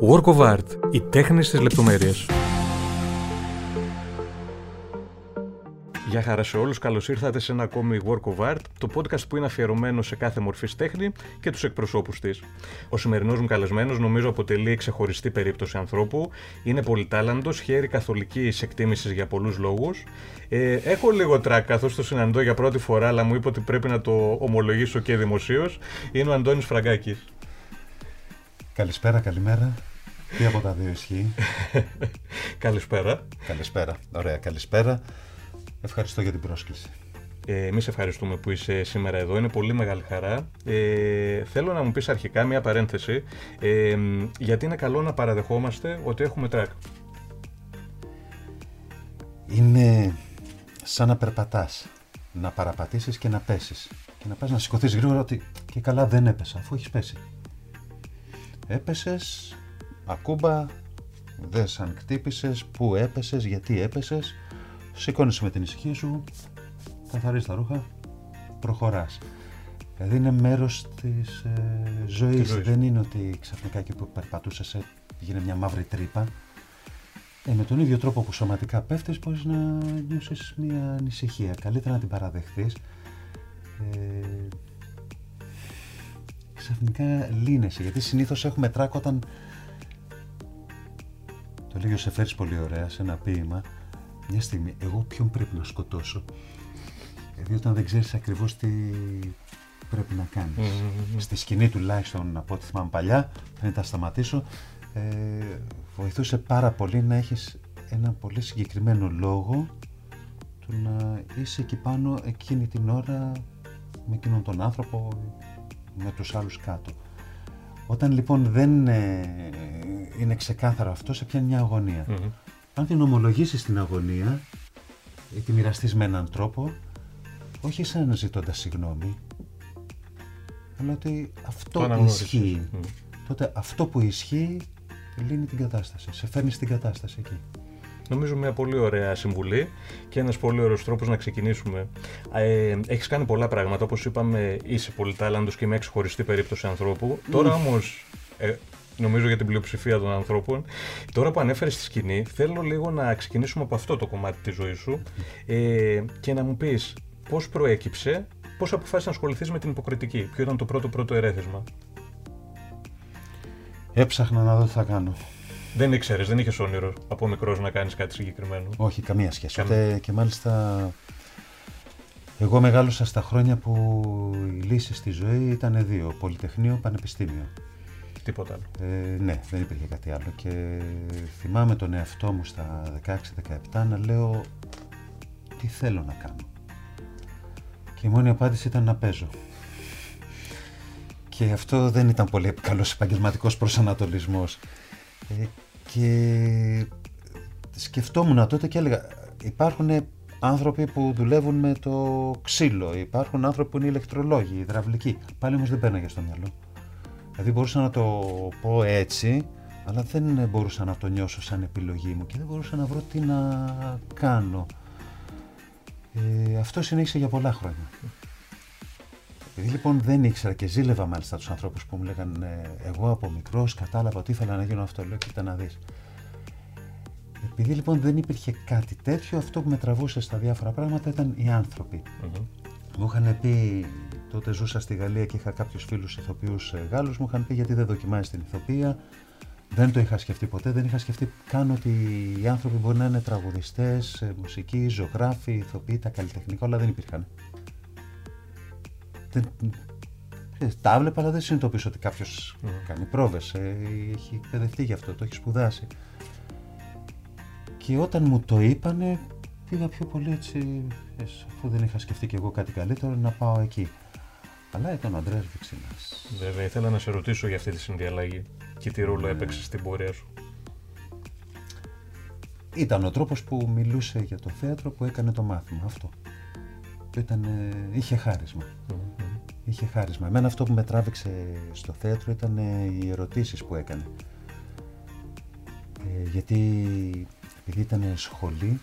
Work of Art. Οι τέχνες της λεπτομέρειας. Γεια χαρά σε όλους, καλώς ήρθατε σε ένα ακόμη Work of Art, το podcast που είναι αφιερωμένο σε κάθε μορφή τέχνη και τους εκπροσώπους της. Ο σημερινός μου καλεσμένος νομίζω αποτελεί ξεχωριστή περίπτωση ανθρώπου, είναι πολυτάλαντος, χέρι καθολικής εκτίμησης για πολλούς λόγους. Ε, έχω λίγο τρακ καθώς το συναντώ για πρώτη φορά, αλλά μου είπε ότι πρέπει να το ομολογήσω και δημοσίως. Είναι ο Αντώνης Φραγκάκης. Καλησπέρα, καλημέρα. Τι από τα δύο ισχύει; Καλησπέρα. Καλησπέρα. Ωραία, καλησπέρα. Ευχαριστώ για την πρόσκληση. Ε, Εμείς ευχαριστούμε που είσαι σήμερα εδώ. Είναι πολύ μεγάλη χαρά. Ε, θέλω να μου πεις αρχικά μια παρένθεση. Ε, γιατί είναι καλό να παραδεχόμαστε ότι έχουμε τρακ; Είναι σαν να περπατάς. Να παραπατήσεις και να πέσεις. Και να πας να σηκωθείς γρήγορα ότι και καλά δεν έπεσα αφού έχεις πέσει. Έπεσες, ακούμπα, δεν σαν κτύπησες, πού έπεσες, γιατί έπεσες, σηκώνεσαι με την ησυχία σου, καθαρίζεις τα ρούχα, προχωράς. Δηλαδή είναι μέρος της ε, ζωής. ζωής. Δεν είναι ότι ξαφνικά εκεί που περπατούσες ε, γίνει μια μαύρη τρύπα. Ε, με τον ίδιο τρόπο που σωματικά πέφτεις μπορείς να νιώσεις μια ανησυχία. Καλύτερα να την παραδεχθείς. Ε, ξαφνικά λύνεσαι. Γιατί συνήθως έχουμε τράκ όταν... Το λέει ο Σεφέρης πολύ ωραία σε ένα ποίημα. Μια στιγμή, εγώ ποιον πρέπει να σκοτώσω; Δηλαδή όταν δεν ξέρεις ακριβώς τι πρέπει να κάνεις. Στη σκηνή τουλάχιστον από ό,τι θυμάμαι παλιά, πριν τα σταματήσω, ε, βοηθούσε πάρα πολύ να έχεις ένα πολύ συγκεκριμένο λόγο του να είσαι εκεί πάνω εκείνη την ώρα με εκείνον τον άνθρωπο, με τους άλλους κάτω. Όταν λοιπόν δεν ε, είναι ξεκάθαρο αυτό, σε πιάνει μια αγωνία. Μμμ. Αν την ομολογήσεις την αγωνία ή τη μοιραστείς με έναν τρόπο, όχι σαν ζητώντας συγγνώμη, αλλά ότι Το αυτό αναγνώρισες. ισχύει. Μμ. Τότε αυτό που ισχύει λύνει την κατάσταση. Σε φέρνει στην κατάσταση εκεί. Νομίζω μια πολύ ωραία συμβουλή και ένας πολύ ωραίος τρόπος να ξεκινήσουμε. Ε, έχεις κάνει πολλά πράγματα, όπως είπαμε είσαι πολυτάλαντος και με ξεχωριστή περίπτωση ανθρώπου. Τώρα όμως, ε, νομίζω για την πλειοψηφία των ανθρώπων, τώρα που ανέφερες στη σκηνή, θέλω λίγο να ξεκινήσουμε από αυτό το κομμάτι της ζωής σου ε, και να μου πεις πώς προέκυψε, πώς αποφάσισες να ασχοληθείς με την υποκριτική, ποιο ήταν το πρώτο πρώτο ερέθισμα; Έψαχνα να δω τι θα κάνω. Δεν ήξερες, δεν είχες όνειρο από μικρός να κάνεις κάτι συγκεκριμένο. Όχι, καμία σχέση. Καμία. Ούτε και μάλιστα εγώ μεγάλωσα στα χρόνια που οι λύσεις στη ζωή ήταν δύο. Πολυτεχνείο, πανεπιστήμιο. Τίποτα άλλο. Ε, ναι, δεν υπήρχε κάτι άλλο. Και θυμάμαι τον εαυτό μου στα 16-17 να λέω τι θέλω να κάνω; Και η μόνη απάντηση ήταν να παίζω. Και αυτό δεν ήταν πολύ καλός επαγγελματικός προσανατολισμός. Ε, και σκεφτόμουν τότε και έλεγα υπάρχουν άνθρωποι που δουλεύουν με το ξύλο, υπάρχουν άνθρωποι που είναι ηλεκτρολόγοι, υδραυλικοί. Πάλι όμως δεν πέρναγε στο μυαλό. Δηλαδή μπορούσα να το πω έτσι, αλλά δεν μπορούσα να το νιώσω σαν επιλογή μου και δεν μπορούσα να βρω τι να κάνω. Ε, αυτό συνέχισε για πολλά χρόνια. Επειδή λοιπόν δεν ήξερα και ζήλευα μάλιστα τους ανθρώπους που μου λέγαν ε, εγώ από μικρός κατάλαβα ότι ήθελα να γίνω αυτό, λέω κοίτα να δεις. Επειδή λοιπόν δεν υπήρχε κάτι τέτοιο, αυτό που με τραβούσε στα διάφορα πράγματα ήταν οι άνθρωποι. Μμμ. Μου είχαν πει, τότε ζούσα στη Γαλλία και είχα κάποιους φίλους ηθοποιούς ε, Γάλλους, μου είχαν πει γιατί δεν δοκιμάζεις την ηθοποιία. Δεν το είχα σκεφτεί ποτέ, δεν είχα σκεφτεί καν ότι οι άνθρωποι μπορεί να είναι τραγουδιστές, ε, μουσικοί, ζωγράφοι, ηθοποιοί, τα καλλιτεχνικά, όλα δεν υπήρχαν. Δεν, ε, τα έβλεπα, αλλά δεν συνειδητοποιήσω ότι κάποιος Μμμ. κάνει πρόβες, ε, έχει εκπαιδευτεί γι' αυτό, το έχει σπουδάσει. Και όταν μου το είπανε, πήγα πιο πολύ έτσι, ε, αφού δεν είχα σκεφτεί κι εγώ κάτι καλύτερο, να πάω εκεί. Αλλά ήταν ο Αντρέας Βυξινάς. Βέβαια, ήθελα να σε ρωτήσω για αυτή τη συνδιαλλαγή και τι ρόλο έπαιξε στην πορεία σου. Ήταν ο τρόπος που μιλούσε για το θέατρο που έκανε το μάθημα, αυτό. Που ήταν, ε, είχε χάρισμα. Μμμ. Είχε χάρισμα. Εμένα αυτό που με τράβηξε στο θέατρο ήταν ε, οι ερωτήσεις που έκανε. Ε, γιατί επειδή ήταν σχολή,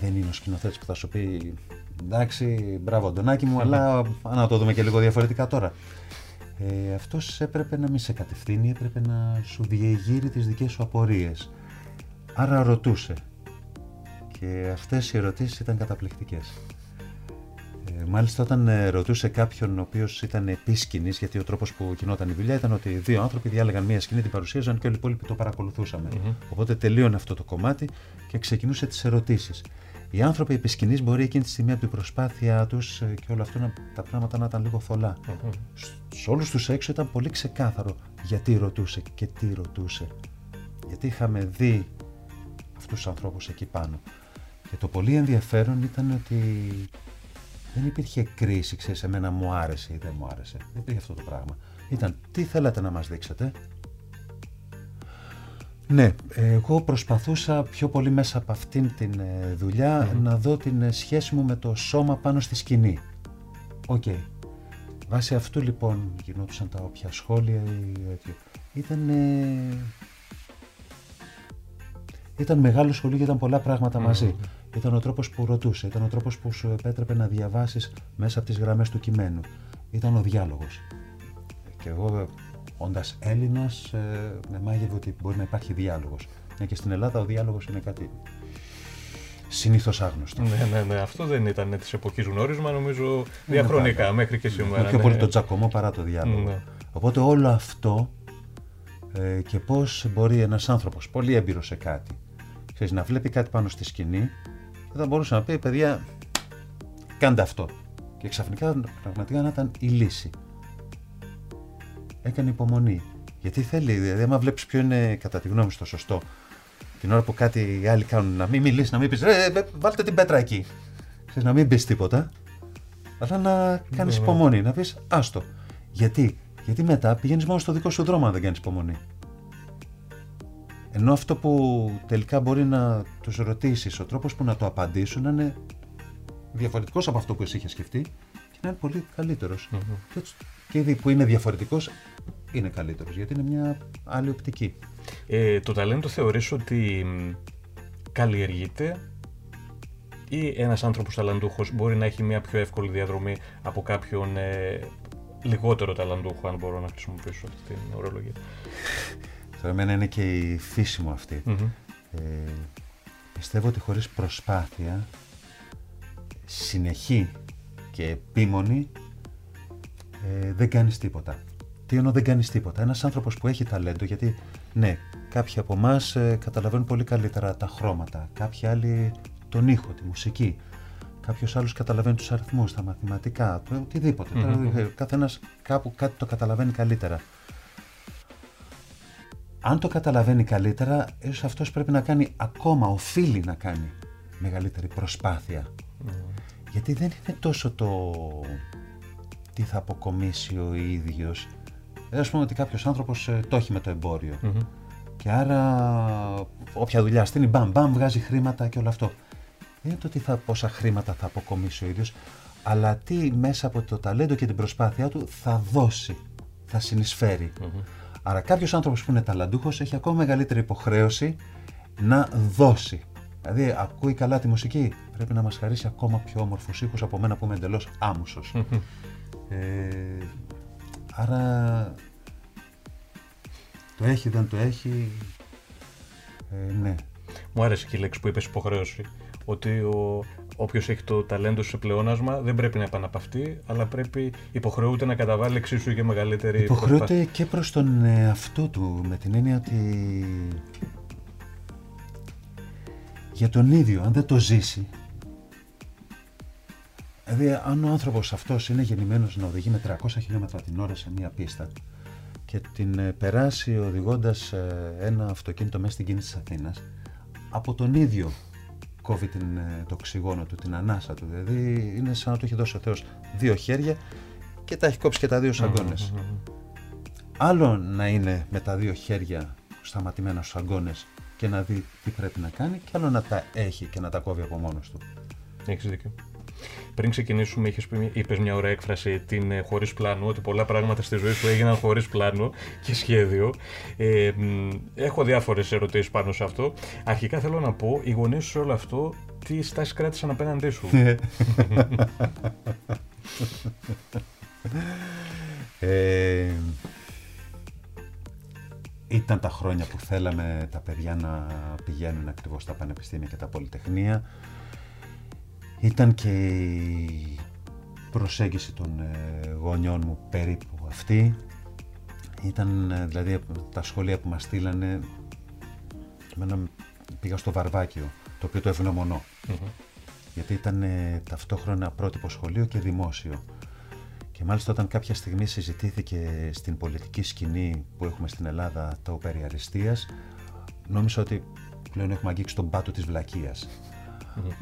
δεν είναι ο σκηνοθέτης που θα σου πει εντάξει, μπράβο Αντωνάκη μου, αλλά να το δούμε και λίγο διαφορετικά τώρα. ε, αυτός έπρεπε να μην σε κατευθύνει, έπρεπε να σου διεγείρει τις δικές σου απορίες. Άρα ρωτούσε. Και αυτές οι ερωτήσεις ήταν καταπληκτικές. Ε, μάλιστα όταν ε, ρωτούσε κάποιον ο οποίος ήταν επίσκηνης, γιατί ο τρόπος που γινόταν η δουλειά ήταν ότι δύο άνθρωποι διάλεγαν μία σκηνή, την παρουσίαζαν και όλοι οι υπόλοιποι το παρακολουθούσαμε. Οπότε τελείωνε αυτό το κομμάτι και ξεκινούσε τις ερωτήσεις. Οι άνθρωποι επισκηνή μπορεί εκείνη τη στιγμή από την προσπάθειά τους ε, και όλο αυτό να, τα πράγματα να ήταν λίγο θολά. Mm-hmm. Σε όλους τους έξω ήταν πολύ ξεκάθαρο γιατί ρωτούσε και τι ρωτούσε. Γιατί είχαμε δει αυτούς τους ανθρώπους εκεί πάνω. Και το πολύ ενδιαφέρον ήταν ότι δεν υπήρχε κρίση, ξέρεις, εμένα μου άρεσε ή δεν μου άρεσε. Δεν υπήρχε αυτό το πράγμα. Ήταν τι θέλατε να μας δείξετε, ναι, εγώ προσπαθούσα πιο πολύ μέσα από αυτήν την ε, δουλειά να δω την ε, σχέση μου με το σώμα πάνω στη σκηνή. OK. Okay. Βάσει αυτού λοιπόν γινόντουσαν τα όποια σχόλια ή Ήταν... Ε, ήταν μεγάλο σχολείο και ήταν πολλά μαζί. Ήταν ο τρόπος που ρωτούσε, ήταν ο τρόπος που σου επέτρεπε να διαβάσεις μέσα από τις γραμμές του κειμένου. Ήταν ο διάλογος. Και εγώ όντας Έλληνας, ε, με μάγευε ότι μπορεί να υπάρχει διάλογος. Ναι, και στην Ελλάδα ο διάλογος είναι κάτι συνήθως άγνωστο. Ναι, ναι, ναι. Αυτό δεν ήταν της εποχής γνώρισμα, νομίζω διαχρονικά μέχρι και σήμερα. Πιο ναι. πολύ το τζακωμό παρά το διάλογο. Ναι. Οπότε όλο αυτό ε, και πώς μπορεί ένας άνθρωπος πολύ έμπειρος σε κάτι ξέρεις, να βλέπει κάτι πάνω στη σκηνή, θα μπορούσε να πει: Παιδιά, κάντε αυτό. Και ξαφνικά πραγματικά να ήταν η λύση έκανε υπομονή. Γιατί θέλει, δηλαδή, άμα βλέπεις ποιο είναι κατά τη γνώμη σου το σωστό, την ώρα που κάτι οι άλλοι κάνουν, να μην μιλήσεις, να μην πεις ρε, βάλτε την πέτρα εκεί. Ξέρεις, να μην πεις τίποτα, αλλά να κάνεις ναι. υπομονή, να πεις άστο. Γιατί, γιατί μετά πηγαίνεις μόνο στο δικό σου δρόμο αν δεν κάνεις υπομονή. Ενώ αυτό που τελικά μπορεί να τους ρωτήσεις, ο τρόπος που να το απαντήσουν να είναι διαφορετικός από αυτό που εσύ είχες σκεφτεί και να είναι πολύ καλύτερος. Mm-hmm. Και ήδη που είναι διαφορετικός, είναι καλύτερος, γιατί είναι μια άλλη οπτική. Ε, το ταλέντο θεωρείς ότι καλλιεργείται ή ένας άνθρωπος ταλαντούχος μπορεί να έχει μια πιο εύκολη διαδρομή από κάποιον ε, λιγότερο ταλαντούχο, αν μπορώ να χρησιμοποιήσω αυτή την ορολογία; Τώρα εμένα είναι και η φύση μου αυτή. Ε, πιστεύω ότι χωρίς προσπάθεια συνεχή και επίμονη ε, δεν κάνεις τίποτα. Τι εννοώ δεν κάνεις τίποτα; Ένας άνθρωπος που έχει ταλέντο, γιατί ναι, κάποιοι από εμάς ε, καταλαβαίνουν πολύ καλύτερα τα χρώματα, κάποιοι άλλοι τον ήχο, τη μουσική. Κάποιος άλλος καταλαβαίνει τους αριθμούς, τα μαθηματικά, το οτιδήποτε. Mm-hmm. Καθένας κάπου κάτι το καταλαβαίνει καλύτερα. Αν το καταλαβαίνει καλύτερα, ίσως αυτός πρέπει να κάνει ακόμα, οφείλει να κάνει μεγαλύτερη προσπάθεια. Γιατί δεν είναι τόσο το τι θα αποκομίσει ο ίδιος. Α πούμε ότι κάποιος άνθρωπος ε, το έχει με το εμποριο Και άρα, όποια δουλειά στείλει, μπαμ, μπαμ, βγάζει χρήματα και όλο αυτό. Δεν είναι το τι θα, πόσα χρήματα θα αποκομίσει ο ίδιος, αλλά τι μέσα από το ταλέντο και την προσπάθειά του θα δώσει, θα συνεισφερει Άρα, κάποιος άνθρωπος που είναι ταλαντούχος έχει ακόμα μεγαλύτερη υποχρέωση να δώσει. Δηλαδή, ακούει καλά τη μουσική, πρέπει να μας χαρίσει ακόμα πιο όμορφου ήχου από μένα που είμαι εντελώς άμουσο. Ε, Άρα το έχει, δεν το έχει, ε, ναι. Μου άρεσε και η λέξη που είπες υποχρέωση. Ότι ο, όποιος έχει το ταλέντο σε πλεόνασμα δεν πρέπει να επαναπαυτεί, αλλά πρέπει υποχρεούται να καταβάλει εξίσου και μεγαλύτερη Υποχρεούται και προς τον εαυτό του, με την έννοια ότι για τον ίδιο, αν δεν το ζήσει, Δηλαδή, αν ο άνθρωπος αυτός είναι γεννημένος να οδηγεί με 300 χιλιόμετρα την ώρα σε μία πίστα και την ε, περάσει οδηγώντας ε, ένα αυτοκίνητο μέσα στην κίνηση της Αθήνας, από τον ίδιο κόβει την, ε, το οξυγόνο του, την ανάσα του. Δηλαδή, είναι σαν να του έχει δώσει ο Θεός δύο χέρια και τα έχει κόψει και τα δύο σαγκώνες. Άλλο να είναι με τα δύο χέρια σταματημένα στους σαγκώνες και να δει τι πρέπει να κάνει, και άλλο να τα έχει και να τα κόβει από μόνος του. Έχεις δίκιο. Πριν ξεκινήσουμε, είπες μια ωραία έκφραση την ε, χωρίς πλάνο, ότι πολλά πράγματα στη ζωή σου έγιναν χωρίς πλάνο και σχέδιο. Ε, έχω διάφορες ερωτήσεις πάνω σε αυτό. Αρχικά θέλω να πω, οι γονείς σου όλο αυτό, τι στάσεις κράτησαν απέναντί σου; Ε, ήταν τα χρόνια που θέλαμε τα παιδιά να πηγαίνουν ακριβώς στα πανεπιστήμια και τα πολυτεχνία. Ήταν και η προσέγγιση των ε, γονιών μου περίπου αυτή. Ήταν ε, δηλαδή τα σχόλια που μας στείλανε, εμένα πήγα στο Βαρβάκιο, το οποίο το ευνομονω Γιατί ήταν ε, ταυτόχρονα πρότυπο σχολείο και δημόσιο. Και μάλιστα όταν κάποια στιγμή συζητήθηκε στην πολιτική σκηνή που έχουμε στην Ελλάδα το περί αριστείας, νόμιζα ότι πλέον έχουμε αγγίξει τον πάτο της βλακείας.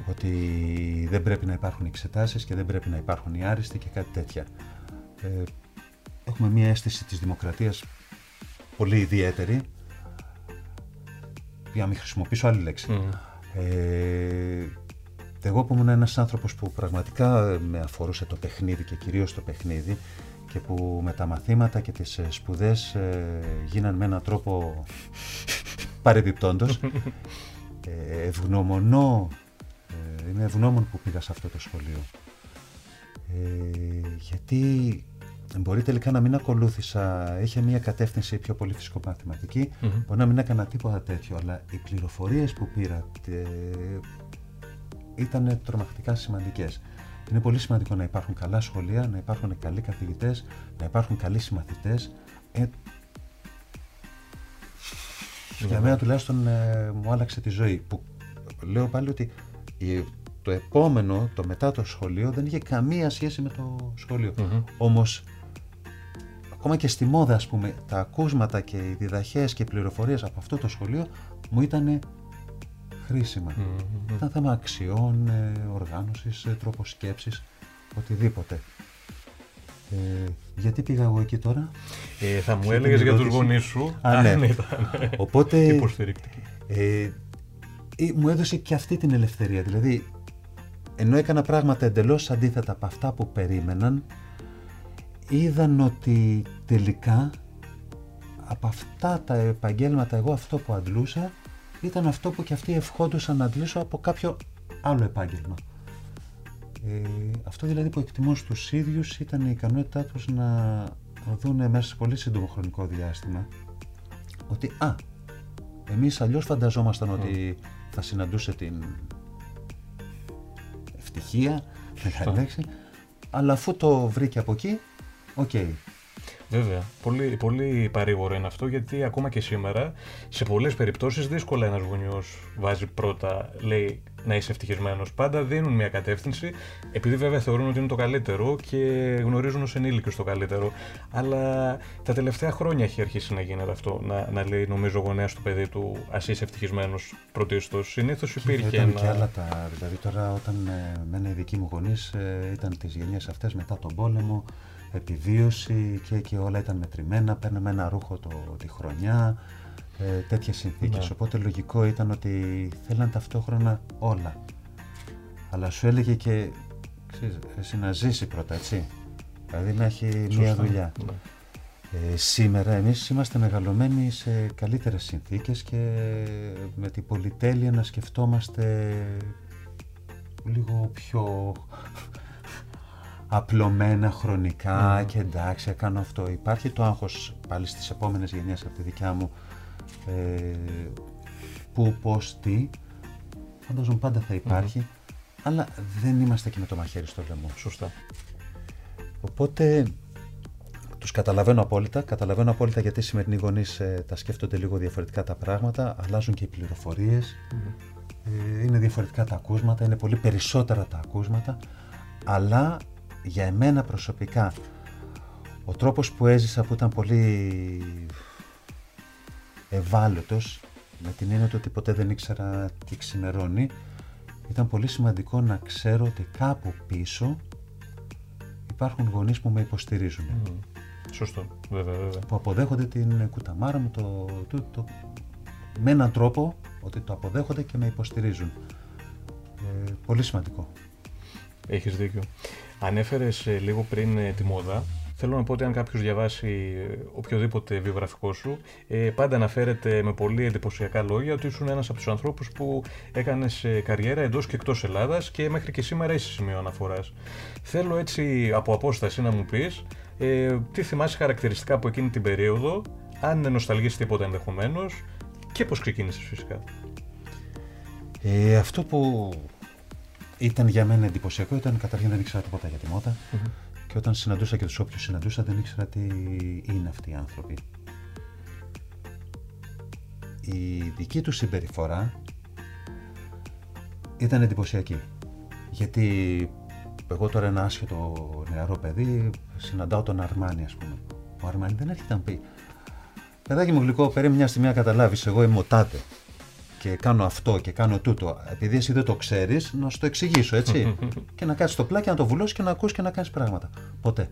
Ότι δεν πρέπει να υπάρχουν εξετάσεις και δεν πρέπει να υπάρχουν οι άριστοι και κάτι τέτοια. Ε, έχουμε μια αίσθηση της δημοκρατίας πολύ ιδιαίτερη, για να μην χρησιμοποιήσω άλλη λέξη. Ε, εγώ που ήμουν ένας άνθρωπος που πραγματικά με αφορούσε το παιχνίδι και κυρίως το παιχνίδι και που με τα μαθήματα και τις ε, σπουδές ε, γίναν με έναν τρόπο παρεμπιπτόντος ε, ευγνωμονώ, ε, είμαι ευγνώμων που πήγα σε αυτό το σχολείο ε, γιατί μπορεί τελικά να μην ακολούθησα, είχε μια κατεύθυνση πιο πολύ φυσικομαθηματική, mm-hmm. μπορεί να μην έκανα τίποτα τέτοιο, αλλά οι πληροφορίες που πήρα ήταν τρομακτικά σημαντικές. Είναι πολύ σημαντικό να υπάρχουν καλά σχολεία, να υπάρχουν καλοί καθηγητές, να υπάρχουν καλοί συμμαθητές. Ε, για μένα τουλάχιστον ε, μου άλλαξε τη ζωή. Που λέω πάλι ότι το επόμενο, το μετά το σχολείο, δεν είχε καμία σχέση με το σχολείο. Mm-hmm. Όμως, ακόμα και στη μόδα, ας πούμε, τα ακούσματα και οι διδαχές και οι πληροφορίες από αυτό το σχολείο μου ήταν χρήσιμα. Mm-hmm. Ήταν θέμα αξιών, ε, οργάνωσης, ε, τρόπος σκέψης, οτιδήποτε. Ε, γιατί πήγα εγώ εκεί τώρα; Ε, θα μου έλεγες για τους γονείς σου. Α, ναι. ήταν Οπότε, υποστηρικτική. Ε, μου έδωσε και αυτή την ελευθερία. Δηλαδή, ενώ έκανα πράγματα εντελώς αντίθετα από αυτά που περίμεναν, είδαν ότι τελικά από αυτά τα επαγγέλματα εγώ αυτό που αντλούσα ήταν αυτό που και αυτοί ευχόντουσαν να αντλήσω από κάποιο άλλο επάγγελμα. Ε, αυτό δηλαδή που εκτιμώ στους ίδιους ήταν η ικανότητά τους να δουν μέσα σε πολύ σύντομο χρονικό διάστημα ότι α, εμείς αλλιώς φανταζόμασταν ότι θα συναντούσε την ευτυχία, μεγάλη λέξη, αλλά αφού το βρήκε από εκεί, οκ, Βέβαια. Πολύ, πολύ παρήγορο είναι αυτό γιατί ακόμα και σήμερα σε πολλές περιπτώσεις δύσκολα ένας γονιός βάζει πρώτα, λέει να είσαι ευτυχισμένος. Πάντα δίνουν μια κατεύθυνση, επειδή βέβαια θεωρούν ότι είναι το καλύτερο και γνωρίζουν ως ενήλικες το καλύτερο. Αλλά τα τελευταία χρόνια έχει αρχίσει να γίνεται αυτό. Να, να λέει, νομίζω, ο γονέας στο παιδί του, ας είσαι ευτυχισμένος πρωτίστως. Συνήθως υπήρχε ένα. Και άλλα τα. Δηλαδή τώρα, όταν ε, μένα οι δικοί μου γονείς ε, ήταν τις γενιές αυτές μετά τον πόλεμο, επιβίωση και εκεί όλα ήταν μετρημένα, παίρναμε ένα ρούχο το, τη χρονιά, ε, τέτοιες συνθήκες. Ναι. Οπότε λογικό ήταν ότι θέλαν ταυτόχρονα όλα. Αλλά σου έλεγε και ξέρεις, εσύ να ζήσει πρώτα, έτσι. Δηλαδή να έχει μία δουλειά. Ναι. Ε, σήμερα εμείς είμαστε μεγαλωμένοι σε καλύτερες συνθήκες και με την πολυτέλεια να σκεφτόμαστε λίγο πιο απλωμένα χρονικά και εντάξει, κάνω αυτό. Υπάρχει το άγχος πάλι στις επόμενες γενιές από τη δικιά μου ε, που, πώς, τι. Φαντάζομαι πάντα θα υπαρχει αλλά δεν είμαστε και με το μαχαίρι στο λαιμό. Σωστά. Οπότε τους καταλαβαίνω απόλυτα. Καταλαβαίνω απόλυτα γιατί οι σημερινοί γονείς ε, τα σκέφτονται λίγο διαφορετικά τα πράγματα. Αλλάζουν και οι πληροφορίες. Ε, είναι διαφορετικά τα ακούσματα. Είναι πολύ περισσότερα τα ακούσματα. Αλλά για εμένα προσωπικά ο τρόπος που έζησα που ήταν πολύ ευάλωτος με την έννοια ότι ποτέ δεν ήξερα τι ξημερώνει ήταν πολύ σημαντικό να ξέρω ότι κάπου πίσω υπάρχουν γονείς που με υποστηρίζουν. Σωστό, βέβαια, βέβαια. Που αποδέχονται την κουταμάρα μου το, το, το, με έναν τρόπο ότι το αποδέχονται και με υποστηρίζουν. Ε, πολύ σημαντικό. Έχεις δίκιο. Ανέφερες ε, λίγο πριν ε, τη μόδα. Θέλω να πω ότι αν κάποιος διαβάσει ε, οποιοδήποτε βιογραφικό σου, πάντα αναφέρεται με πολύ εντυπωσιακά λόγια ότι ήσουν ένας από τους ανθρώπους που έκανες καριέρα εντός και εκτός Ελλάδας και μέχρι και σήμερα είσαι σημείο αναφοράς. Θέλω έτσι από απόσταση να μου πεις Ε, τι θυμάσαι χαρακτηριστικά από εκείνη την περίοδο, αν είναι νοσταλγείς τίποτα ενδεχομένως και πώς ξεκίνησες φυσικά. Ε, αυτό που ήταν για μένα εντυπωσιακό ήταν καταρχήν δεν ήξερα τίποτα για τη μοτα και όταν συναντούσα και τους όποιους συναντούσα δεν ήξερα τι είναι αυτοί οι άνθρωποι. Η δική τους συμπεριφορά ήταν εντυπωσιακή. Γιατί εγώ τώρα ένα άσχετο νεαρό παιδί συναντάω τον Αρμάνι ας πούμε. Ο Αρμάνι δεν έρχεται να πει Παιδάκι μου γλυκό, περίμενε μια στιγμή να καταλάβεις, εγώ είμαι ο τάδε και κάνω αυτό και κάνω τούτο. Επειδή εσύ δεν το ξέρεις, να σου το εξηγήσω, έτσι. και να κάτσεις στο πλάκι, να το βουλώσεις και να ακούς και να κάνεις πράγματα. Ποτέ.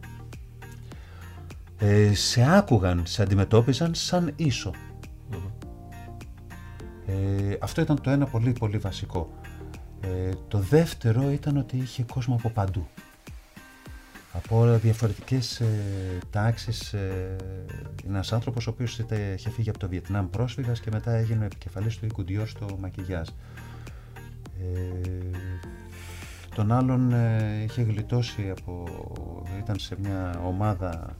Ε, σε άκουγαν, σε αντιμετώπιζαν σαν ίσο. Ε, αυτό ήταν το ένα πολύ πολύ βασικό. Ε, το δεύτερο ήταν ότι είχε κόσμο από παντού. Από διαφορετικές ε, τάξεις. Ε, είναι ένας άνθρωπος ο οποίος είχε φύγει από το Βιετνάμ πρόσφυγας και μετά έγινε επικεφαλής του Ικουντιό στο Μακιγιάζ. Ε, τον άλλον ε, είχε γλιτώσει από... ήταν σε μια ομάδα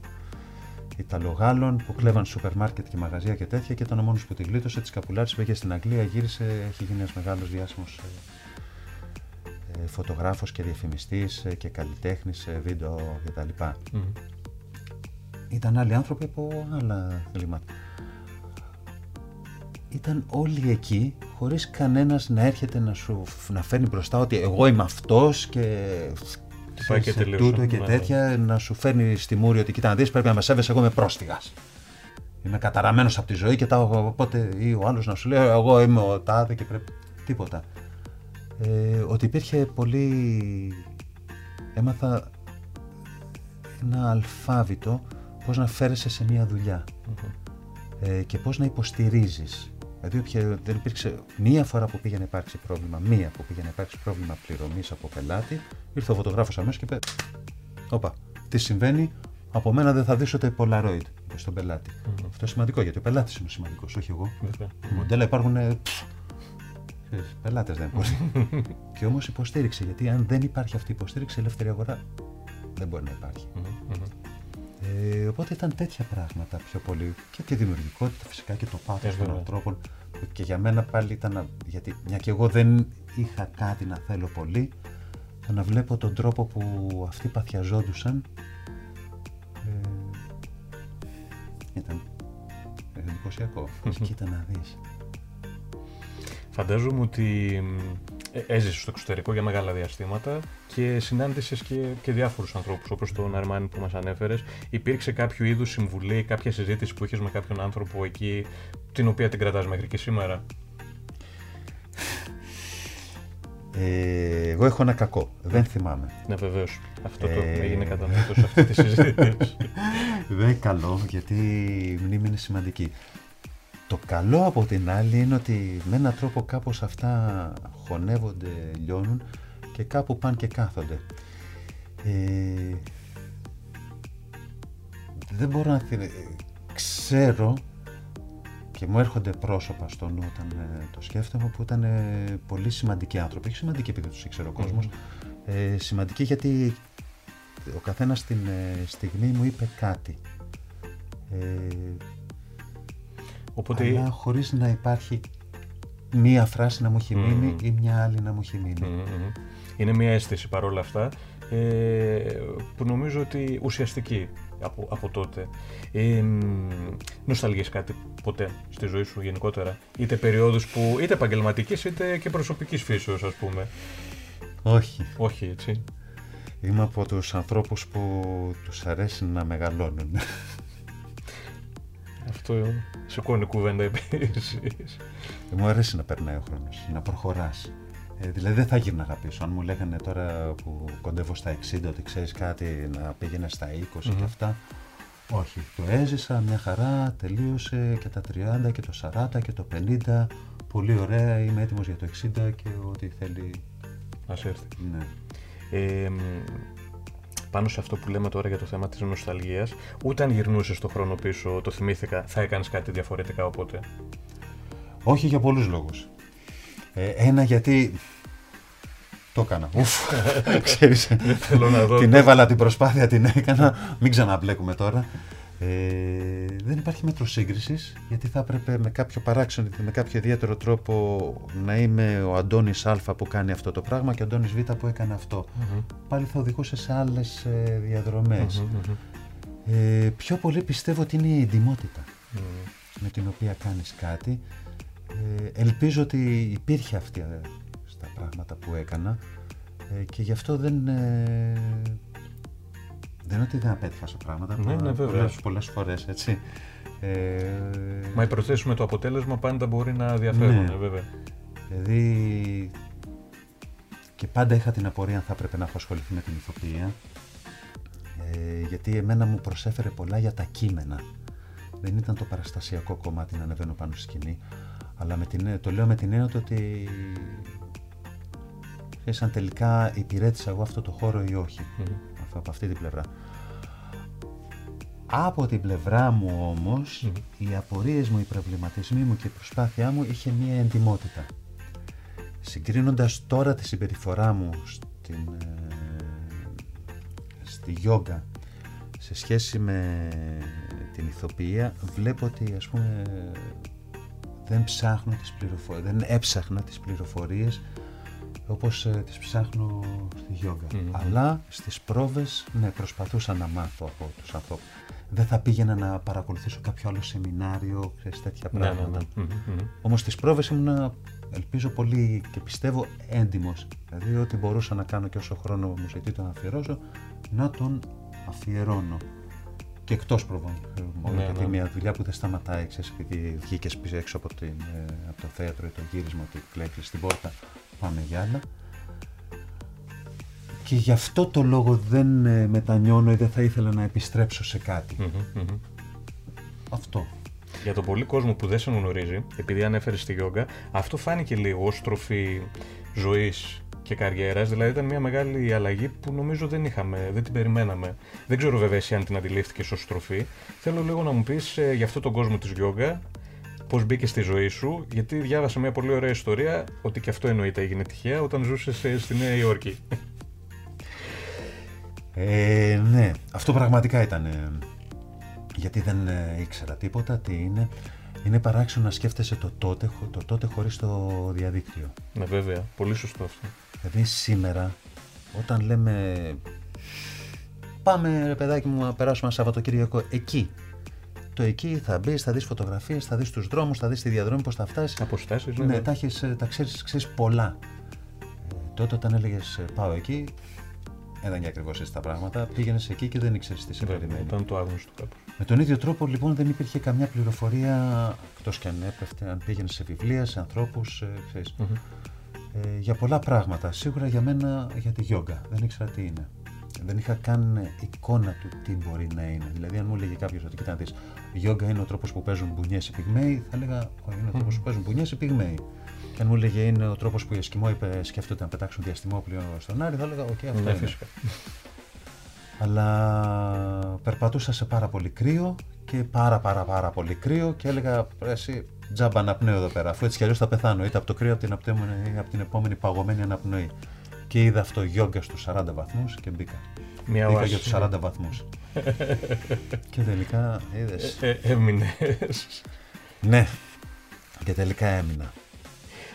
Ιταλογάλων που κλέβαν σούπερ μάρκετ και μαγαζιά και τέτοια και ήταν ο μόνος που τη γλίτωσε, της καπουλάρισε, πήγε στην Αγγλία, γύρισε, έχει γίνει ένας μεγάλος διάσημος ε, ε, φωτογράφος και διαφημιστής ε, και καλλιτέχνης βίντεο κτλ. Mm. Ήταν άλλοι άνθρωποι από άλλα κλίματα. Ήταν όλοι εκεί χωρίς κανένας να έρχεται να σου να φέρνει μπροστά ότι εγώ είμαι αυτός και Πάει και τούτο και ναι, τέτοια, ναι. να σου φέρνει στη μούρη ότι κοίτα να δεις πρέπει να με σέβεσαι εγώ είμαι πρόσφυγας. Είμαι καταραμένος από τη ζωή και τα, οπότε ή ο άλλος να σου λέει εγώ είμαι ο τάδε και πρέπει τίποτα. Ε, ότι υπήρχε πολύ... Έμαθα ένα αλφάβητο πώς να φέρεσαι σε μια δουλειά ε, και πώς να υποστηρίζεις. Δηλαδή δεν υπήρξε μία φορά που πήγε να υπάρξει πρόβλημα, μία που πήγε να υπάρξει πρόβλημα πληρωμής από πελάτη, ήρθε ο φωτογράφος αμέσως και είπε «Όπα, τι συμβαίνει, από μένα δεν θα δεις ούτε Polaroid στον πελάτη». Mm-hmm. Αυτό είναι σημαντικό γιατί ο πελάτης είναι σημαντικός, όχι εγώ. Mm-hmm. Μοντέλα υπάρχουν Πελάτες δεν μπορεί. και όμως υποστήριξε, γιατί αν δεν υπάρχει αυτή η υποστήριξη, η ελεύθερη αγορά δεν μπορεί να υπαρχει Ε, οπότε ήταν τέτοια πράγματα πιο πολύ. Και τη δημιουργικότητα φυσικά και το πάθος των ανθρώπων. Και για μένα πάλι ήταν. Γιατί μια και εγώ δεν είχα κάτι να θέλω πολύ, το να βλέπω τον τρόπο που αυτοί παθιαζόντουσαν. Ε, ήταν εντυπωσιακό. Κοίτα να δεις. Φαντάζομαι ότι ε, έζησες στο εξωτερικό για μεγάλα διαστήματα και συνάντησες και, και διάφορους ανθρώπους όπως τον Αρμάνι που μας ανέφερες. Υπήρξε κάποιο είδους συμβουλή, κάποια συζήτηση που είχες με κάποιον άνθρωπο εκεί, την οποία την κρατάς μέχρι και σήμερα; Ε, εγώ έχω ένα κακό. Δεν θυμάμαι. Ναι, βεβαίως. Αυτό το ε... έγινε κατανοητός σε αυτή τη συζήτηση. Δεν είναι καλό, γιατί η μνήμη είναι σημαντική. Το καλό από την άλλη είναι ότι με έναν τρόπο κάπως αυτά χωνεύονται, λιώνουν και κάπου πάνε και κάθονται. Ε, δεν μπορώ να θυμηθώ. Ξέρω και μου έρχονται πρόσωπα στο νου όταν ε, το σκέφτομαι που ήταν ε, πολύ σημαντικοί άνθρωποι. Όχι σημαντικοί επειδή τους ήξερε ο κόσμος. Ε, σημαντικοί γιατί ο καθένας στην στιγμή μου είπε κάτι. Οπότε... Αλλά χωρίς να υπάρχει μία φράση να μου έχει μείνει ή μια άλλη να μου έχει μείνει. Είναι μια αίσθηση παρόλα αυτά ε, που νομίζω ότι ουσιαστική από, από τότε. Ε, νοσταλγείς κάτι ποτέ στη ζωή σου γενικότερα, είτε περιόδους που είτε επαγγελματικής είτε και προσωπικής φύσεως ας πούμε; Όχι. Όχι έτσι. Είμαι από τους ανθρώπους που τους αρέσει να μεγαλώνουν. Αυτό σηκώνει κουβέντα επίση. Μου αρέσει να περνάει ο χρόνος, να προχωράς. Ε, δηλαδή δεν θα γύρναγα πίσω. Αν μου λέγανε τώρα που κοντεύω στα 60 ότι ξέρεις κάτι να πήγαινε στα 20 και αυτά. Όχι. Το έζησα μια χαρά, τελείωσε και τα 30 και το 40 και το 50. Πολύ ωραία, είμαι έτοιμος για το 60 και ό,τι θέλει. Α έρθει. Ναι. Ε, πάνω σε αυτό που λέμε τώρα για το θέμα της νοσταλγίας, ούτε αν γυρνούσες το χρόνο πίσω, το θυμήθηκα, θα έκανες κάτι διαφορετικά οπότε; Όχι για πολλούς λόγους. Ε, ένα γιατί το έκανα. Ουφ, ξέρεις, θέλω να δω. την έβαλα την προσπάθεια, την έκανα. Μην ξαναμπλέκουμε τώρα. Ε, δεν υπάρχει μέτρο σύγκρισης γιατί θα έπρεπε με κάποιο παράξενο, με κάποιο ιδιαίτερο τρόπο να είμαι ο Αντώνης Α που κάνει αυτό το πράγμα και ο Αντώνης Β που έκανε αυτό. Μμμ. Πάλι θα οδηγούσε σε άλλες διαδρομές. Μμμ, μμμ. Ε, πιο πολύ πιστεύω ότι είναι η εντυμότητα Μμμ. με την οποία κάνεις κάτι. Ε, ελπίζω ότι υπήρχε αυτή ε, στα πράγματα που έκανα ε, και γι' αυτό δεν... Ε, δεν είναι ότι δεν απέτυχα σε πράγματα, Ναι, πο- ναι, βέβαια. πολλές, πολλές φορές, έτσι. Ε, Μα οι προθέσεις με το αποτέλεσμα πάντα μπορεί να διαφέρουν, Ναι. ε, βέβαια. Δηλαδή και πάντα είχα την απορία αν θα έπρεπε να έχω ασχοληθεί με την ηθοποιία ε, γιατί εμένα μου προσέφερε πολλά για τα κείμενα. Δεν ήταν το παραστασιακό κομμάτι να ανεβαίνω πάνω στη σκηνή αλλά με την, το λέω με την έννοια του ότι ξέρεις, αν τελικά υπηρέτησα εγώ αυτό το χώρο ή όχι Μμμ. από, από αυτή την πλευρά. Από την πλευρά μου όμως, Μμμ. οι απορίες μου, οι προβληματισμοί μου και η προσπάθειά μου είχε μία εντιμότητα. Συγκρίνοντας τώρα τη συμπεριφορά μου στην, ε, στη γιόγκα σε σχέση με την ηθοποιία, βλέπω ότι ας πούμε δεν ψάχνω τις πληροφορίες, δεν έψαχνα τις πληροφορίες όπως ε, τις ψάχνω στη γιόγκα. Μμμ. Αλλά στις πρόβες, ναι, προσπαθούσα να μάθω από τους ανθρώπους. Δεν θα πήγαινα να παρακολουθήσω κάποιο άλλο σεμινάριο, ξέρεις, τέτοια Ναι, ναι, πράγματα. ναι. Μμμ, μμμ. Όμως στις πρόβες ήμουνα, ελπίζω πολύ και πιστεύω, έντιμος. Δηλαδή ό,τι μπορούσα να κάνω και όσο χρόνο μου ζητεί να αφιερώσω, να τον αφιερώνω. Και εκτός προβών. Μόνο Ναι, γιατί ναι. μια δουλειά που δεν σταματάει, ξέρεις, επειδή βγήκες πίσω έξω από, την, ε, από το θέατρο ή το γύρισμα ότι κλαίκλεις στην πόρτα, πάμε για άλλα. Και γι' αυτό το λόγο δεν ε, μετανιώνω ή δεν θα ήθελα να επιστρέψω σε κάτι. Μμμ, μμμ. Αυτό. Για τον πολύ κόσμο που δεν σε γνωρίζει, επειδή ανέφερες στη γιόγκα, αυτό φάνηκε λίγο ως τροφή ζωής και καριέρας. Δηλαδή ήταν μια μεγάλη αλλαγή που νομίζω δεν είχαμε, δεν την περιμέναμε. Δεν ξέρω βέβαια εσύ αν την αντιλήφθηκες ως τροφή. Θέλω λίγο να μου πεις ε, για αυτό τον κόσμο της γιόγκα, πώς μπήκε στη ζωή σου, γιατί διάβασα μια πολύ ωραία ιστορία ότι και αυτό εννοείται έγινε τυχαία όταν ζούσες στη Νέα Υόρκη. Ε, ναι, αυτό πραγματικά ήταν. ε, γιατί δεν ε, ήξερα τίποτα, τι είναι. Είναι παράξενο να σκέφτεσαι το τότε, χω- το τότε χωρίς το διαδίκτυο. ναι, βέβαια. Πολύ σωστό αυτό. Δηλαδή σήμερα, όταν λέμε πάμε ρε παιδάκι μου να περάσουμε ένα Σαββατοκύριακο εκεί. Το εκεί θα μπεις, θα δεις φωτογραφίες, θα δεις τους δρόμους, θα δεις τη διαδρομή, πώς θα φτάσεις. Αποστάσεις, Ναι, ναι. τα, έχεις, ε, τα ξέρεις, ξέρεις πολλά. Ε, τότε όταν έλεγες ε, πάω εκεί, δεν ήταν και ακριβώς έτσι τα πράγματα. Πήγαινες εκεί και δεν ήξερες τι σε Βέβαια, περιμένει. Ήταν το άγνωστο κάπως. Με τον ίδιο τρόπο λοιπόν δεν υπήρχε καμιά πληροφορία, εκτός και αν έπεφτε, αν πήγαινες σε βιβλία, σε ανθρώπους, ε, ξέρεις, ε, για πολλά πράγματα. Σίγουρα για μένα για τη γιόγκα. Δεν ήξερα τι είναι. Δεν είχα καν εικόνα του τι μπορεί να είναι. Δηλαδή, αν μου έλεγε κάποιος ότι κοίτα να δεις, γιόγκα είναι ο τρόπος που παίζουν μπουνιές οι πυγμαίοι, θα έλεγα Όχι, είναι ο τρόπος που παίζουν μπουνιές οι πυγμαίοι. Και αν μου έλεγε είναι ο τρόπος που οι Εσκιμόοι πε- σκέφτονται να πετάξουν διαστημόπλιο στον Άρη, θα έλεγα Οκ, αυτό Ναι, είναι. φυσικά. Αλλά περπατούσα σε πάρα πολύ κρύο και πάρα πάρα πάρα πολύ κρύο και έλεγα «Ρε εσύ τζάμπα αναπνέω εδώ πέρα αφού έτσι κι αλλιώς θα πεθάνω είτε από το κρύο από την, απτέμενη- ή από την επόμενη παγωμένη αναπνοή. Και είδα αυτό γιόγκα στους 40 βαθμούς και μπήκα. Μια Μπήκα οάση. για τους 40 βαθμούς. και τελικά είδες. Ε, ε, έμεινες. ναι. Και τελικά έμεινα.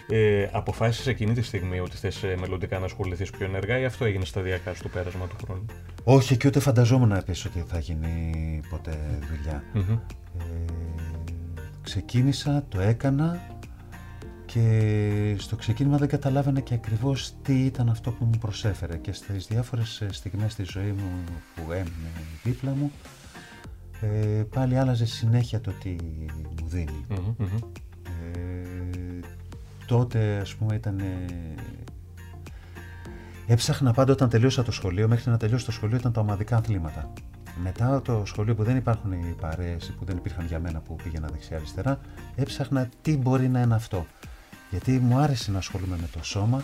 Ε, αποφάσισες εκείνη τη στιγμή ότι θες ε, μελλοντικά να ασχοληθείς πιο ενεργά ή αυτό έγινε σταδιακά στο πέρασμα του χρόνου; Όχι και ούτε φανταζόμουν επίσης ότι θα γίνει ποτέ δουλειά. Μμμ. Ε, ξεκίνησα, το έκανα και στο ξεκίνημα δεν καταλάβαινα και ακριβώς τι ήταν αυτό που μου προσέφερε και στις διάφορες ε, στιγμές της ζωής μου που έμεινε δίπλα μου ε, πάλι άλλαζε συνέχεια το τι μου δίνει. Μμμ, μμμ. Ε, τότε ας πούμε ήταν... ε, Έψαχνα πάντα όταν τελείωσα το σχολείο, μέχρι να τελειώσω το σχολείο ήταν τα ομαδικά αθλήματα. Μετά το σχολείο που δεν υπάρχουν οι παρέες, που δεν υπήρχαν για μένα που πήγαινα δεξιά-αριστερά, έψαχνα τι μπορεί να είναι αυτό. Γιατί μου άρεσε να ασχολούμαι με το σώμα,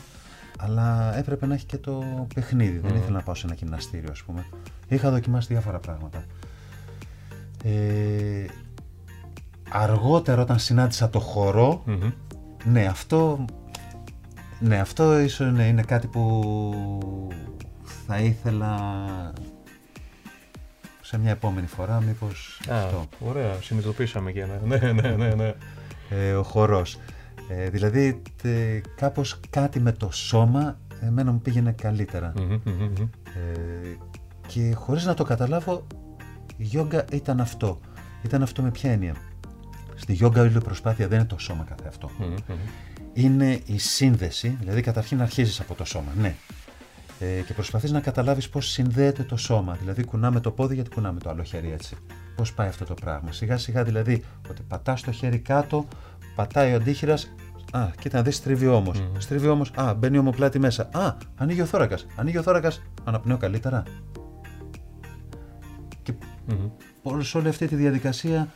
αλλά έπρεπε να έχει και το παιχνίδι. Δεν Μμμ. ήθελα να πάω σε ένα γυμναστήριο, ας πούμε. Είχα δοκιμάσει διάφορα πράγματα. Ε, αργότερα όταν συνάντησα το χορό, Μμμ. ναι, αυτό Ναι, αυτό ίσως ναι, είναι κάτι που θα ήθελα σε μια επόμενη φορά, μήπως Α, αυτό. ωραία, συνειδητοποίησαμε και ένα. Ναι, ναι, ναι, ναι. Ε, ο χορός. Ε, δηλαδή, τε- κάπως κάτι με το σώμα εμένα μου πήγαινε καλύτερα. Μμμ, μμμ, μμμ. Ε, και χωρίς να το καταλάβω, η γιόγκα ήταν αυτό. Ήταν αυτό με ποια έννοια. Στη γιόγκα όλη η προσπάθεια δεν είναι το σώμα καθ' αυτό. Μμμ, μμμ. είναι η σύνδεση, δηλαδή καταρχήν αρχίζεις από το σώμα, ναι. Ε, και προσπαθείς να καταλάβεις πώς συνδέεται το σώμα. Δηλαδή κουνάμε το πόδι γιατί κουνάμε το άλλο χέρι έτσι. Πώς πάει αυτό το πράγμα. Σιγά σιγά δηλαδή ότι πατάς το χέρι κάτω, πατάει ο αντίχειρας, α, κοίτα να δεις στρίβει όμως. Μμμ. Στρίβει όμως, α, μπαίνει η ομοπλάτη μέσα. Α, ανοίγει ο θώρακας. Ανοίγει ο θώρακας, αναπνέω καλύτερα. Και Μμμ. όλη- σε όλη αυτή τη διαδικασία,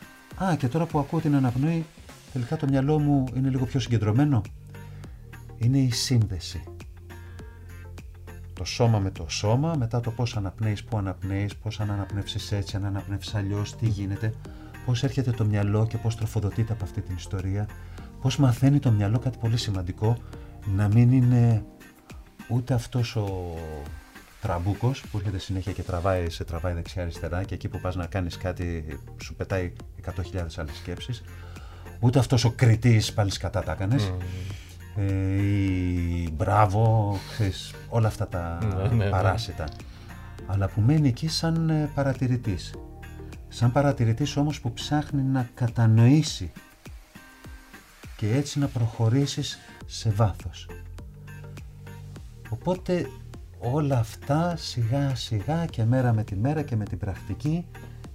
α, και τώρα που ακούω την αναπνοή, τελικά το μυαλό μου είναι λίγο πιο συγκεντρωμένο. Είναι η σύνδεση. Το σώμα με το σώμα, μετά το πώς αναπνέεις, πού αναπνέεις, πώς αν αναπνεύσεις έτσι, αν αναπνεύσεις αλλιώς, τι γίνεται, πώς έρχεται το μυαλό και πώς τροφοδοτείται από αυτή την ιστορία, πώς μαθαίνει το μυαλό κάτι πολύ σημαντικό, να μην είναι ούτε αυτός ο τραμπούκος που έρχεται συνέχεια και τραβάει, σε τραβάει δεξιά-αριστερά και εκεί που πας να κάνεις κάτι σου πετάει 100.000 άλλες σκέψεις, ούτε αυτός ο κριτής πάλι σκατά τα έκανες, Μμμ. ε, ή μπράβο, ξέρεις, όλα αυτά τα Ναι, ναι, ναι. παράσιτα. Αλλά που μένει εκεί σαν ε, παρατηρητής. Σαν παρατηρητής όμως που ψάχνει να κατανοήσει και έτσι να προχωρήσεις σε βάθος. Οπότε όλα αυτά σιγά σιγά και μέρα με τη μέρα και με την πρακτική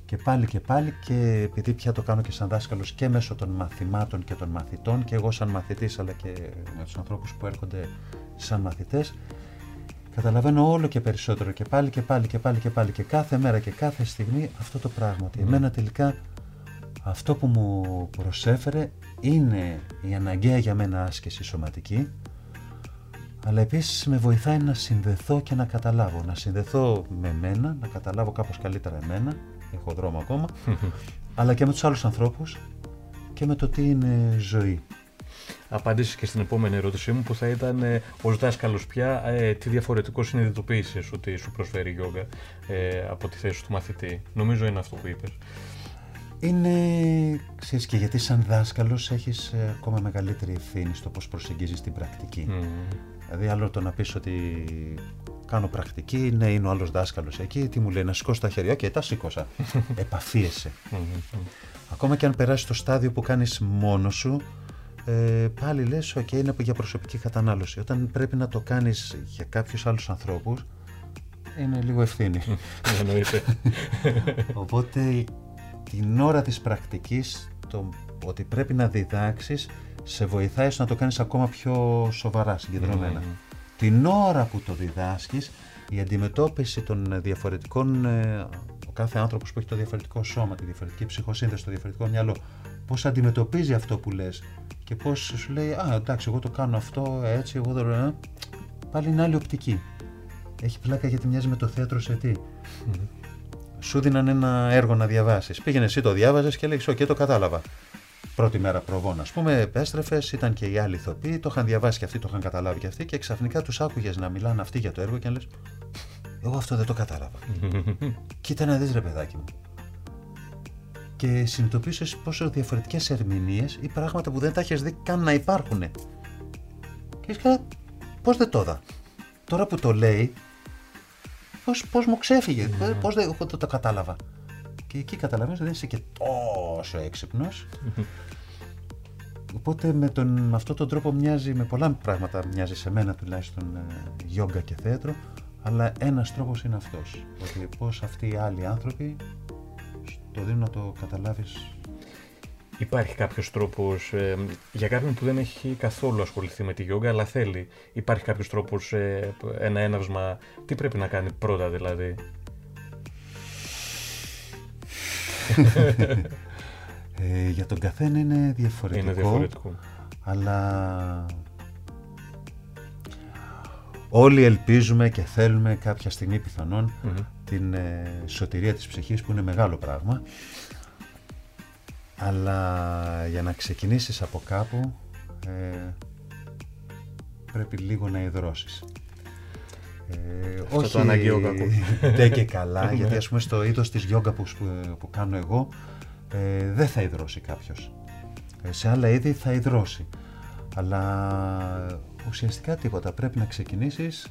και πάλι και πάλι και επειδή πια το κάνω και σαν δάσκαλος και μέσω των μαθημάτων και των μαθητών και εγώ σαν μαθητής αλλά και με τους ανθρώπους που έρχονται σαν μαθητές καταλαβαίνω όλο και περισσότερο και πάλι και πάλι και πάλι και πάλι και κάθε μέρα και κάθε στιγμή αυτό το πράγμα ότι εμένα τελικά αυτό που μου προσέφερε είναι η αναγκαία για μένα άσκηση σωματική αλλά επίσης με βοηθάει να συνδεθώ και να καταλάβω. Να συνδεθώ με μένα, να καταλάβω κάπως καλύτερα εμένα, έχω δρόμο ακόμα, αλλά και με τους άλλους ανθρώπους και με το τι είναι ζωή. Απάντησε και στην επόμενη ερώτησή μου που θα ήταν ε, ως δάσκαλος πια ε, τι διαφορετικό συνειδητοποίησες ότι σου προσφέρει η γιόγκα ε, από τη θέση του μαθητή; Νομίζω είναι αυτό που είπες. Είναι, ξέρεις και γιατί σαν δάσκαλος έχεις ε, ακόμα μεγαλύτερη ευθύνη στο πώς προσεγγίζεις την πρακτική. Μμμ. Δηλαδή άλλο το να πεις ότι κάνω πρακτική, ναι είναι ο άλλος δάσκαλος εκεί, τι μου λέει να σηκώσω τα χέρια και τα σήκωσα. Επαφίεσαι. Μμμ, μμμ. Ακόμα και αν περάσει το στάδιο που κάνεις μόνος σου, ε, πάλι λες, ok, είναι για προσωπική κατανάλωση. Όταν πρέπει να το κάνεις για κάποιους άλλους ανθρώπους, είναι λίγο ευθύνη. Εννοείται. Οπότε την ώρα της πρακτικής, το ότι πρέπει να διδάξεις, σε βοηθάει στο να το κάνεις ακόμα πιο σοβαρά, συγκεντρωμένα. Μμμ. Την ώρα που το διδάσκεις, η αντιμετώπιση των διαφορετικών, ε, ο κάθε άνθρωπος που έχει το διαφορετικό σώμα, τη διαφορετική ψυχοσύνθεση, το διαφορετικό μυαλό, πώς αντιμετωπίζει αυτό που λες και πώς σου λέει «Α, εντάξει, εγώ το κάνω αυτό έτσι, εγώ δεν... ε». Πάλι είναι άλλη οπτική. Έχει πλάκα γιατί μοιάζει με το θέατρο σε τι. Μμμ. Σου δίναν ένα έργο να διαβάσεις. Πήγαινε εσύ το διάβαζες και λέγει: OK, το κατάλαβα. Πρώτη μέρα προβών, ας πούμε, επέστρεφες, ήταν και οι άλλοι ηθοποιοί, το είχαν διαβάσει και αυτοί, το είχαν καταλάβει και αυτοί, και ξαφνικά τους άκουγες να μιλάνε αυτοί για το έργο και να λες: Εγώ αυτό δεν το κατάλαβα. Κοίτα να δεις, ρε παιδάκι μου. Και συνειδητοποίησε πόσο διαφορετικές ερμηνείες ή πράγματα που δεν τα έχεις δει καν να υπάρχουν. Και είσαι καλά, πώς δεν το είδα; Τώρα που το λέει, πώς, πώς μου ξέφυγε, Ναι. πώς δεν εγώ το, το κατάλαβα. Και εκεί καταλαβαίνεις ότι δεν είσαι και τόσο έξυπνος. Οπότε με, τον, με αυτόν τον τρόπο μοιάζει, με πολλά πράγματα μοιάζει σε μένα τουλάχιστον ε, γιόγκα και θέατρο, αλλά ένας τρόπος είναι αυτός. Ότι πώς αυτοί οι άλλοι άνθρωποι το δίνουν να το καταλάβεις Υπάρχει κάποιος τρόπος για κάποιον που δεν έχει καθόλου ασχοληθεί με τη γιόγκα, αλλά θέλει. Υπάρχει κάποιος τρόπος, ένα έναυσμα; Τι πρέπει να κάνει πρώτα, δηλαδή; ε, για τον καθένα είναι διαφορετικό. Είναι διαφορετικό. Αλλά όλοι ελπίζουμε και θέλουμε κάποια στιγμή πιθανόν Μμμ. Την ε, σωτηρία της ψυχής που είναι μεγάλο πράγμα. Αλλά για να ξεκινήσεις από κάπου ε, πρέπει λίγο να υδρώσεις. Ε, Αυτό όχι το αναγκαίο κακό. Δεν και καλά, γιατί ας πούμε στο είδος της γιόγκα που, που κάνω εγώ ε, δεν θα υδρώσει κάποιος. Ε, σε άλλα είδη θα υδρώσει. Αλλά ουσιαστικά τίποτα. Πρέπει να ξεκινήσεις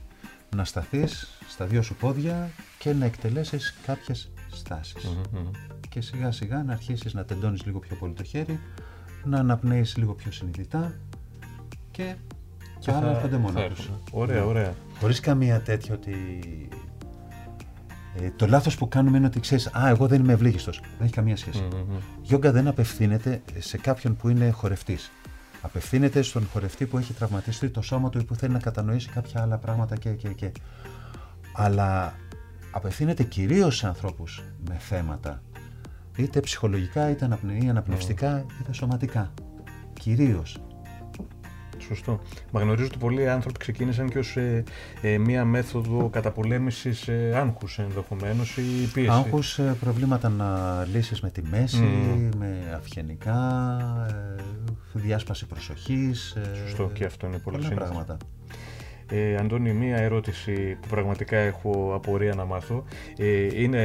να σταθείς στα δύο σου πόδια και να εκτελέσεις κάποιες Και σιγά σιγά να αρχίσεις να τεντώνεις λίγο πιο πολύ το χέρι, να αναπνέεις λίγο πιο συνειδητά και, και άρα έρχονται μόνο τους. Ωραία, ωραία. Χωρίς καμία τέτοια ότι... Ε, το λάθος που κάνουμε είναι ότι ξέρεις, α, εγώ δεν είμαι ευλίγιστος. Δεν έχει καμία σχέση. Γιόγκα δεν απευθύνεται σε κάποιον που είναι χορευτής. Απευθύνεται στον χορευτή που έχει τραυματιστεί το σώμα του ή που θέλει να κατανοήσει κάποια άλλα πράγματα και, και, και. Αλλά απευθύνεται κυρίως σε ανθρώπους με θέματα, είτε ψυχολογικά, είτε αναπνευστικά, είτε σωματικά. Κυρίως. Σωστό. Μα γνωρίζω ότι πολλοί άνθρωποι ξεκίνησαν και ως ε, ε, μία μέθοδο καταπολέμησης ε, άγχους ενδεχομένως ή πίεσης. Άγχους, ε, προβλήματα να λύσεις με τη μέση, με αυγενικά, ε, διάσπαση προσοχής. Ε, Σωστό και αυτό είναι πολύ σύνθετο. πράγματα. Ε, Αντώνη, μία ερώτηση που πραγματικά έχω απορία να μάθω. Ε, είναι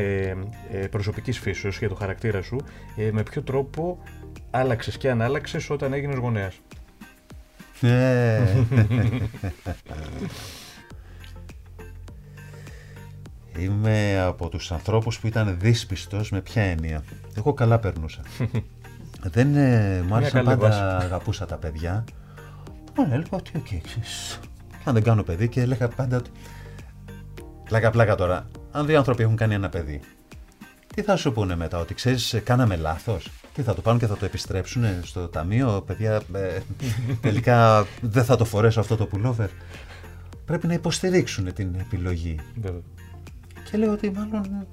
ε, προσωπικής φύσεως για το χαρακτήρα σου. Ε, με ποιο τρόπο άλλαξες και αν άλλαξες όταν έγινες γονέας; Ε. Είμαι από τους ανθρώπους που ήταν δύσπιστος με ποια έννοια. Εγώ καλά περνούσα. Δεν ε, μου άρεσε πάντα αγαπούσα τα παιδιά. Μόνο έλεγα ότι οκ, αν δεν κάνω παιδί και έλεγα πάντα ότι πλάκα πλάκα τώρα, αν δύο άνθρωποι έχουν κάνει ένα παιδί, τι θα σου πούνε μετά, ότι ξέρεις κάναμε λάθος. Τι θα το πάρουν και θα το επιστρέψουν στο ταμείο, παιδιά, ε, τελικά δεν θα το φορέσω αυτό το pullover. Πρέπει να υποστηρίξουν την επιλογή. Και λέω ότι μάλλον,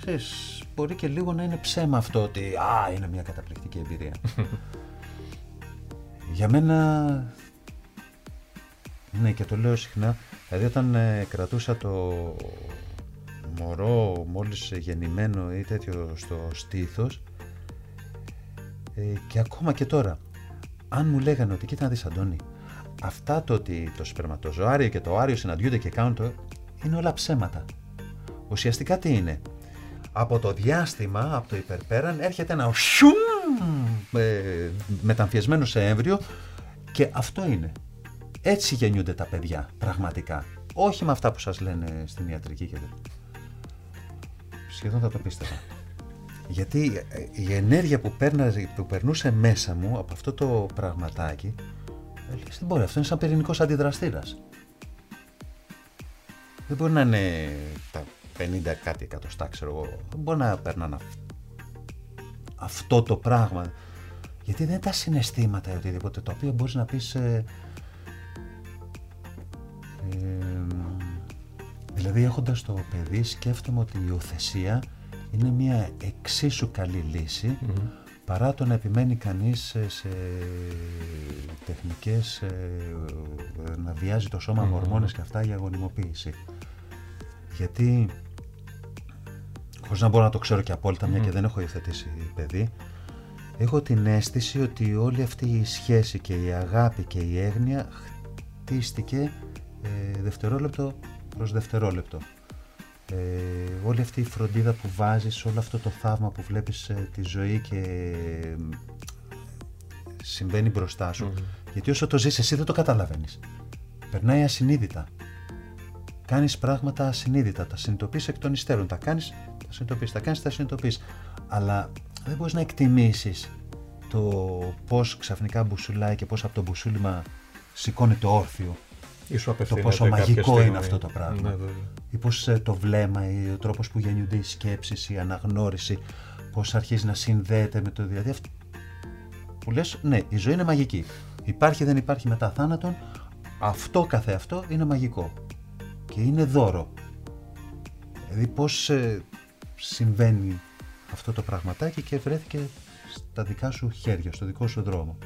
ξέρεις, μπορεί και λίγο να είναι ψέμα αυτό ότι «Α, είναι μια καταπληκτική εμπειρία». Για μένα, ναι και το λέω συχνά, δηλαδή όταν ε, κρατούσα το μωρό μόλις γεννημένο ή τέτοιο στο στήθος. Ε, και ακόμα και τώρα αν μου λέγανε ότι κοίτα να δεις Αντώνη αυτά το ότι το σπερματοζωάριο και το άριο συναντιούνται και κάνουν το είναι όλα ψέματα. Ουσιαστικά τι είναι; Από το διάστημα, από το υπερπέραν έρχεται ένα σιουμ ε, μεταμφιεσμένο σε έμβριο και αυτό είναι. Έτσι γεννιούνται τα παιδιά πραγματικά. Όχι με αυτά που σας λένε στην ιατρική και σχεδόν θα το πίστευα. Γιατί ε, η ενέργεια που, πέρνα, που περνούσε μέσα μου από αυτό το πραγματάκι, έλεγες δεν μπορεί, αυτό είναι σαν πυρηνικός αντιδραστήρας. Δεν μπορεί να είναι τα 50 κάτι εκατοστά, ξέρω εγώ. Δεν μπορεί να παίρνουν αυτό το πράγμα. Γιατί δεν είναι τα συναισθήματα ή οτιδήποτε, το οποίο μπορείς να πεις... Ε, ε, Δηλαδή έχοντας το παιδί σκέφτομαι ότι η υιοθεσία είναι μια εξίσου καλή παρά το να επιμένει κανείς σε, τεχνικές να βιάζει το σώμα mm και αυτά για γονιμοποίηση. Γιατί χωρίς να μπορώ να το ξέρω και απόλυτα μια και δεν έχω υιοθετήσει παιδί έχω την αίσθηση ότι όλη αυτή η σχέση και η αγάπη και η έγνοια χτίστηκε ε, δευτερόλεπτο προς δευτερόλεπτο. Ε, όλη αυτή η φροντίδα που βάζεις, όλο αυτό το θαύμα που βλέπεις ε, τη ζωή και ε, συμβαίνει μπροστά σου. Γιατί όσο το ζεις εσύ δεν το καταλαβαίνεις. Περνάει ασυνείδητα. Κάνεις πράγματα ασυνείδητα, τα συνειδητοποιείς εκ των υστέρων. Τα κάνεις, τα συνειδητοποιείς, τα κάνεις, τα συνειδητοποιείς. Αλλά δεν μπορείς να εκτιμήσεις το πώς ξαφνικά μπουσουλάει και πώς από το μπουσούλημα σηκώνει το όρθιο το πόσο μαγικό είναι αυτό το πράγμα. Ναι, ή πώς ε, το βλέμμα, ή ο τρόπος που γεννιούνται οι σκέψεις, η αναγνώριση, πώς αρχίζει να συνδέεται με το δηλαδή που λες, ναι, η ζωή είναι μαγική. Υπάρχει δεν υπάρχει μετά θάνατον, αυτό καθεαυτό είναι μαγικό και είναι δώρο. Δηλαδή πώς ε, συμβαίνει αυτό το πραγματάκι και βρέθηκε στα δικά σου χέρια, στο δικό σου δρόμο.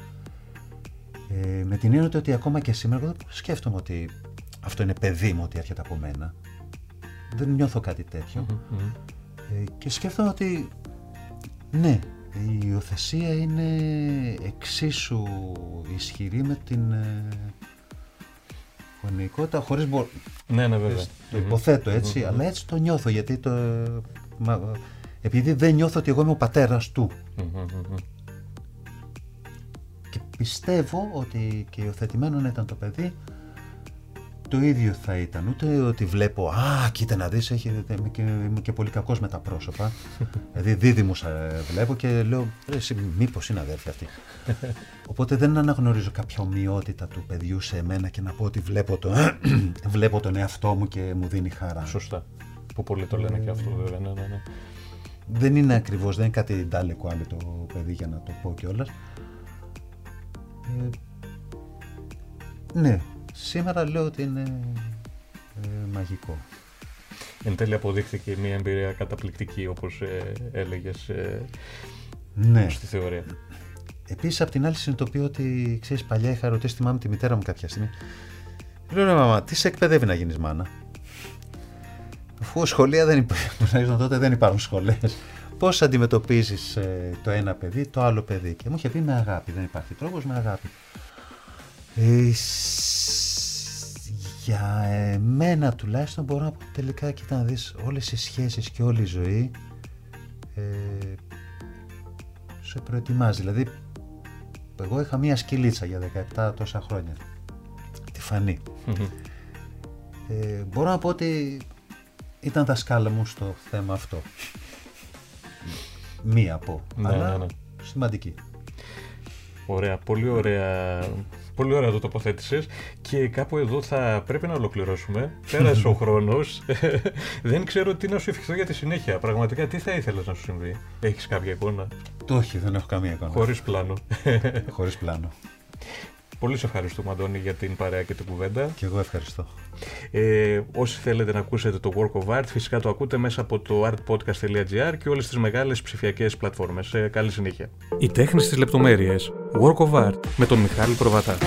Ε, με την έννοια ότι ακόμα και σήμερα εγώ σκέφτομαι ότι αυτό είναι παιδί μου ότι έρχεται από μένα. Δεν νιώθω κάτι Ε, και σκέφτομαι ότι ναι, η υιοθεσία είναι εξίσου ισχυρή με την, ε, γονεϊκότητα χωρίς μπο... Ναι, ναι, βέβαια. Το υποθέτω έτσι, αλλά έτσι το νιώθω γιατί το... Μα... Επειδή δεν νιώθω ότι εγώ είμαι ο πατέρας του. Και πιστεύω ότι και υιοθετημένο να ήταν το παιδί, το ίδιο θα ήταν. Ούτε ότι βλέπω, α, κοίτα να δεις, έχει, είμαι, και, είμαι και πολύ κακός με τα πρόσωπα. δηλαδή δίδυμους ε, βλέπω και λέω, ρε, εσύ, μήπως είναι αδέρφια αυτή. Οπότε δεν αναγνωρίζω κάποια ομοιότητα του παιδιού σε εμένα και να πω ότι βλέπω, το, βλέπω τον εαυτό μου και μου δίνει χαρά. Σωστά. Που πολλοί το λένε και αυτό βέβαια, ναι, ναι, ναι. Δεν είναι ακριβώς, δεν είναι κάτι ντάλεκο άλλο το παιδί για να το πω κιόλας. Ε, ναι, σήμερα λέω ότι είναι ε, μαγικό. Εν τέλει αποδείχθηκε μια εμπειρία καταπληκτική όπως ε, έλεγες ε, Ναι. στη θεωρία. Επίσης, απ' την άλλη, συνειδητοποιώ ότι ξέρεις, παλιά είχα ρωτήσει τη μάμα τη μητέρα μου κάποια στιγμή. Λέω ρε μαμά, τι σε εκπαιδεύει να γίνεις μάνα; Αφού σχολεία δεν υπάρχουν, τουλάχιστον τότε δεν υπάρχουν σχολέ. Πώς αντιμετωπίζεις το ένα παιδί, το άλλο παιδί. Και μου είχε πει με αγάπη. Δεν υπάρχει τρόπος με αγάπη. Ε, σ- για εμένα τουλάχιστον μπορώ να πω τελικά κοίτα να δεις όλες οι σχέσεις και όλη η ζωή ε, σε προετοιμάζει. Δηλαδή εγώ είχα μία σκυλίτσα για 17 τόσα χρόνια. Τη Φανή. Ε, μπορώ να πω ότι ήταν τα σκάλα μου στο θέμα αυτό. Μία από, Ναι, αλλά ναι, ναι. σημαντική. Ωραία, πολύ ωραία. Πολύ ωραία το τοποθέτησες. Και κάπου εδώ θα πρέπει να ολοκληρώσουμε. Πέρασε ο χρόνος. δεν ξέρω τι να σου ευχηθώ για τη συνέχεια. Πραγματικά, τι θα ήθελες να σου συμβεί; Έχεις κάποια εικόνα; Το όχι, δεν έχω καμία εικόνα. Χωρίς πλάνο. Χωρίς πλάνο. Πολύ σε ευχαριστούμε, Αντώνη, για την παρέα και την κουβέντα. Και εγώ ευχαριστώ. Ε, όσοι θέλετε να ακούσετε το Work of Art, φυσικά το ακούτε μέσα από το artpodcast.gr και όλες τις μεγάλες ψηφιακές πλατφόρμες. Ε, καλή συνέχεια. Η τέχνη στις λεπτομέρειες. Work of Art με τον Μιχάλη Προβατά.